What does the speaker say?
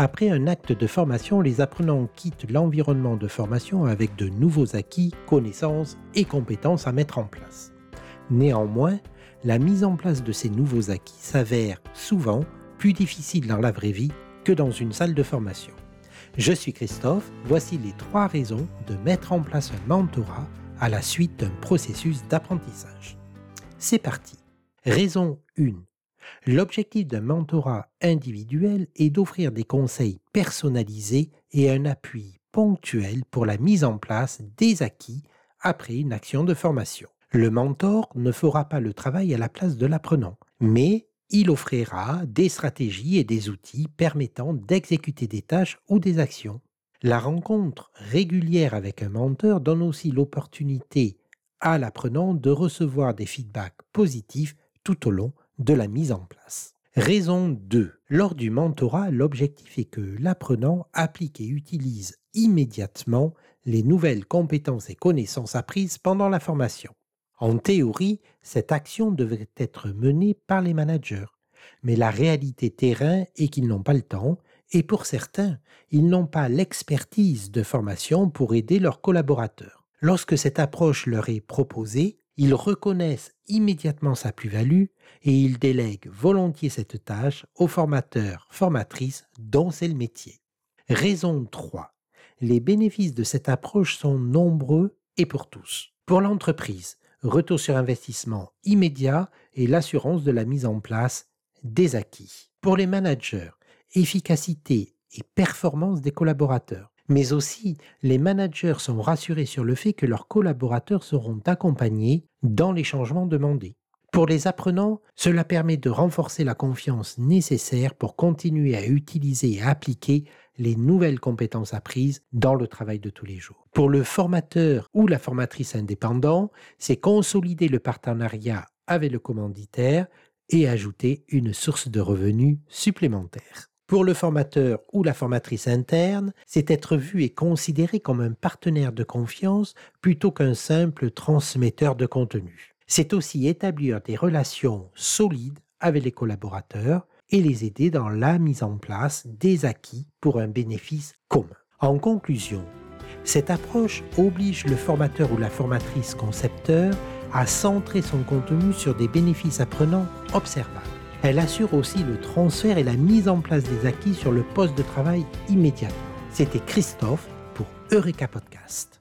Après un acte de formation, les apprenants quittent l'environnement de formation avec de nouveaux acquis, connaissances et compétences à mettre en place. Néanmoins, la mise en place de ces nouveaux acquis s'avère souvent plus difficile dans la vraie vie que dans une salle de formation. Je suis Christophe, voici les trois raisons de mettre en place un mentorat à la suite d'un processus d'apprentissage. C'est parti. Raison 1. L'objectif d'un mentorat individuel est d'offrir des conseils personnalisés et un appui ponctuel pour la mise en place des acquis après une action de formation. Le mentor ne fera pas le travail à la place de l'apprenant, mais il offrira des stratégies et des outils permettant d'exécuter des tâches ou des actions. La rencontre régulière avec un mentor donne aussi l'opportunité à l'apprenant de recevoir des feedbacks positifs tout au long de la mise en place. Raison 2. Lors du mentorat, l'objectif est que l'apprenant applique et utilise immédiatement les nouvelles compétences et connaissances apprises pendant la formation. En théorie, cette action devrait être menée par les managers, mais la réalité terrain est qu'ils n'ont pas le temps et pour certains, ils n'ont pas l'expertise de formation pour aider leurs collaborateurs. Lorsque cette approche leur est proposée, ils reconnaissent immédiatement sa plus-value et ils délèguent volontiers cette tâche aux formateurs, formatrices dont c'est le métier. Raison 3. Les bénéfices de cette approche sont nombreux et pour tous. Pour l'entreprise, retour sur investissement immédiat et l'assurance de la mise en place des acquis. Pour les managers, efficacité et performance des collaborateurs. Mais aussi, les managers sont rassurés sur le fait que leurs collaborateurs seront accompagnés dans les changements demandés. Pour les apprenants, cela permet de renforcer la confiance nécessaire pour continuer à utiliser et appliquer les nouvelles compétences apprises dans le travail de tous les jours. Pour le formateur ou la formatrice indépendant, c'est consolider le partenariat avec le commanditaire et ajouter une source de revenus supplémentaire. Pour le formateur ou la formatrice interne, c'est être vu et considéré comme un partenaire de confiance plutôt qu'un simple transmetteur de contenu c'est aussi établir des relations solides avec les collaborateurs et les aider dans la mise en place des acquis pour un bénéfice commun. En conclusion, cette approche oblige le formateur ou la formatrice concepteur à centrer son contenu sur des bénéfices apprenants observables. Elle assure aussi le transfert et la mise en place des acquis sur le poste de travail immédiatement. C'était Christophe pour Eureka Podcast.